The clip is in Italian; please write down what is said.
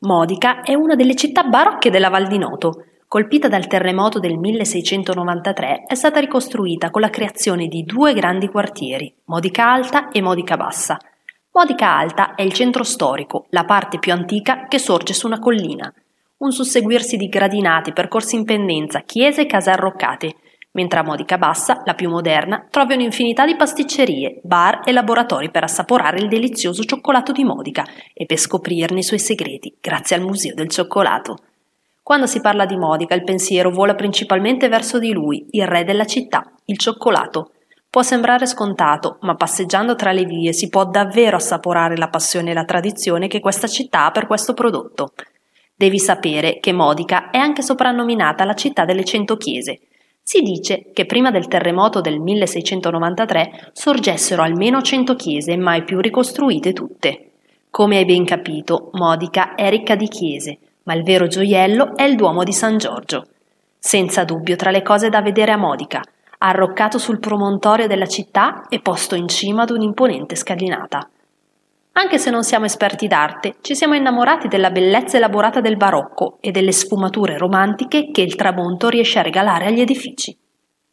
Modica è una delle città barocche della Val di Noto. Colpita dal terremoto del 1693, è stata ricostruita con la creazione di due grandi quartieri, Modica Alta e Modica Bassa. Modica Alta è il centro storico, la parte più antica che sorge su una collina. Un susseguirsi di gradinati, percorsi in pendenza, chiese e case arroccate, mentre a Modica Bassa, la più moderna, trovi un'infinità di pasticcerie, bar e laboratori per assaporare il delizioso cioccolato di Modica e per scoprirne i suoi segreti, grazie al Museo del Cioccolato. Quando si parla di Modica il pensiero vola principalmente verso di lui, il re della città, il cioccolato. Può sembrare scontato, ma passeggiando tra le vie si può davvero assaporare la passione e la tradizione che questa città ha per questo prodotto. Devi sapere che Modica è anche soprannominata la città delle cento chiese, si dice che prima del terremoto del 1693 sorgessero almeno 100 chiese, mai più ricostruite tutte. Come hai ben capito, Modica è ricca di chiese, ma il vero gioiello è il Duomo di San Giorgio. Senza dubbio tra le cose da vedere a Modica, arroccato sul promontorio della città e posto in cima ad un'imponente scalinata. Anche se non siamo esperti d'arte, ci siamo innamorati della bellezza elaborata del barocco e delle sfumature romantiche che il tramonto riesce a regalare agli edifici.